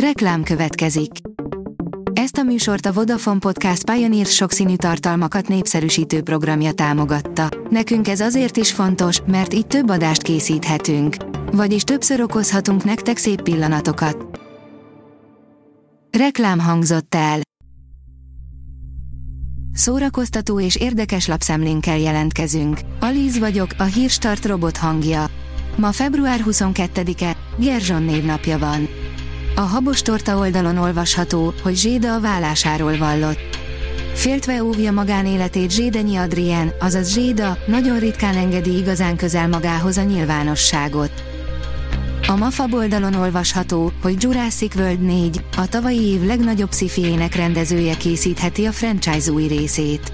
Reklám következik. Ezt a műsort a Vodafone Podcast Pioneer sokszínű tartalmakat népszerűsítő programja támogatta. Nekünk ez azért is fontos, mert így több adást készíthetünk. Vagyis többször okozhatunk nektek szép pillanatokat. Reklám hangzott el. Szórakoztató és érdekes lapszemlénkkel jelentkezünk. Alíz vagyok, a hírstart robot hangja. Ma február 22-e, Gerzson névnapja van. A Habos Torta oldalon olvasható, hogy Zséda a vállásáról vallott. Féltve óvja magánéletét Zsédenyi Adrien, azaz Zséda, nagyon ritkán engedi igazán közel magához a nyilvánosságot. A Mafab oldalon olvasható, hogy Jurassic World 4, a tavalyi év legnagyobb szifiének rendezője készítheti a franchise új részét.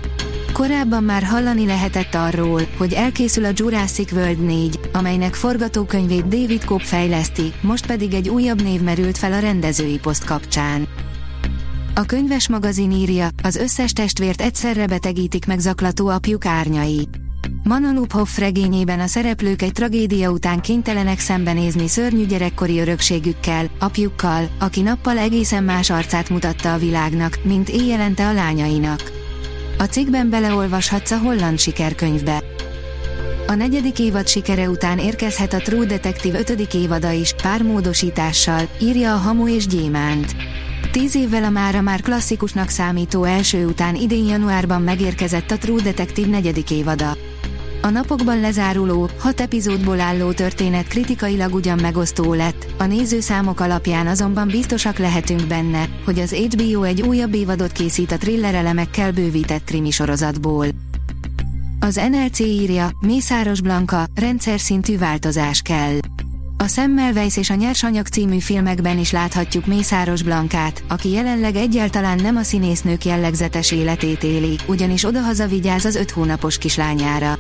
Korábban már hallani lehetett arról, hogy elkészül a Jurassic World 4, amelynek forgatókönyvét David Cobb fejleszti, most pedig egy újabb név merült fel a rendezői poszt kapcsán. A könyves magazin írja, az összes testvért egyszerre betegítik meg zaklató apjuk árnyai. Hoff regényében a szereplők egy tragédia után kénytelenek szembenézni szörnyű gyerekkori örökségükkel, apjukkal, aki nappal egészen más arcát mutatta a világnak, mint éjjelente a lányainak. A cikkben beleolvashatsz a holland sikerkönyvbe. A negyedik évad sikere után érkezhet a True Detective ötödik évada is, pár módosítással, írja a Hamu és Gyémánt. Tíz évvel a mára már klasszikusnak számító első után idén januárban megérkezett a True Detective negyedik évada. A napokban lezáruló, hat epizódból álló történet kritikailag ugyan megosztó lett, a nézőszámok alapján azonban biztosak lehetünk benne, hogy az HBO egy újabb évadot készít a thriller elemekkel bővített krimi sorozatból. Az NLC írja, Mészáros Blanka, rendszer szintű változás kell. A Semmelweis és a Nyersanyag című filmekben is láthatjuk Mészáros Blankát, aki jelenleg egyáltalán nem a színésznők jellegzetes életét éli, ugyanis odahaza vigyáz az öt hónapos kislányára.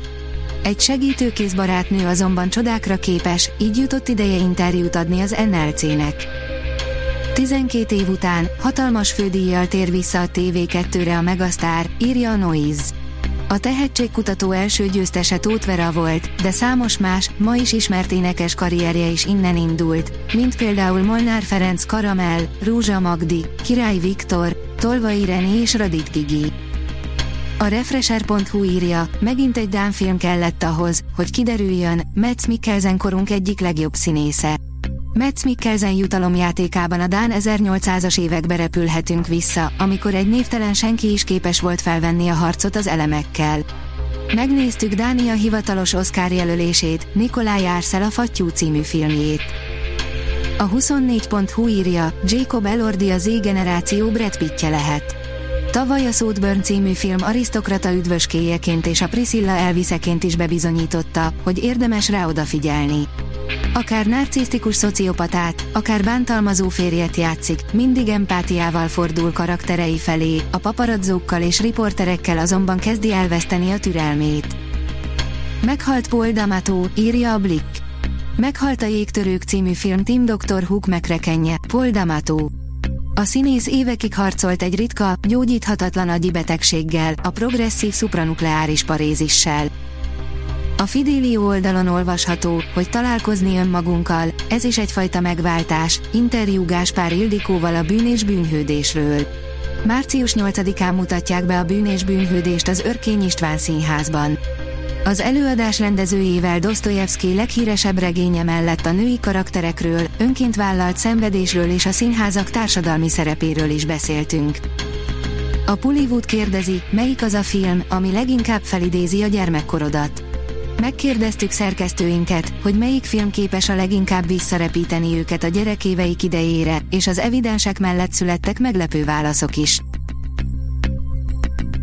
Egy segítőkész barátnő azonban csodákra képes, így jutott ideje interjút adni az NLC-nek. 12 év után hatalmas fődíjjal tér vissza a TV2-re a Megasztár, írja a Noise. A tehetségkutató első győztese Tóth Vera volt, de számos más, ma is ismert énekes karrierje is innen indult, mint például Molnár Ferenc Karamell, Rúzsa Magdi, Király Viktor, Tolvai René és Radit Gigi. A Refresher.hu írja, megint egy Dán film kellett ahhoz, hogy kiderüljön, Metz Mikkelsen korunk egyik legjobb színésze. Metz Mikkelsen jutalomjátékában a Dán 1800-as évekbe repülhetünk vissza, amikor egy névtelen senki is képes volt felvenni a harcot az elemekkel. Megnéztük Dánia hivatalos Oscar jelölését, Nikolaj Árszel a Fattyú című filmjét. A 24.hu írja, Jacob Elordi a Z-generáció Brad Pittje lehet. Tavaly a Southburn című film arisztokrata üdvöskéjeként és a Priscilla elviseként is bebizonyította, hogy érdemes rá odafigyelni. Akár narcisztikus szociopatát, akár bántalmazó férjet játszik, mindig empátiával fordul karakterei felé, a paparazzókkal és riporterekkel azonban kezdi elveszteni a türelmét. Meghalt Paul D'Amato, írja a Blick. Meghalt a Jégtörők című film Tim Dr. Hook megrekenje, Paul D'Amato. A színész évekig harcolt egy ritka, gyógyíthatatlan agyi betegséggel, a progresszív szupranukleáris parézissel. A Fidelio oldalon olvasható, hogy találkozni önmagunkkal, ez is egyfajta megváltás, interjú Gáspár Ildikóval a bűn és bűnhődésről. Március 8-án mutatják be a bűn és bűnhődést az Örkény István Színházban. Az előadás rendezőjével Dostoyevsky leghíresebb regénye mellett a női karakterekről, önként vállalt szenvedésről és a színházak társadalmi szerepéről is beszéltünk. A Pullywood kérdezi, melyik az a film, ami leginkább felidézi a gyermekkorodat. Megkérdeztük szerkesztőinket, hogy melyik film képes a leginkább visszarepíteni őket a gyerekéveik idejére, és az evidensek mellett születtek meglepő válaszok is.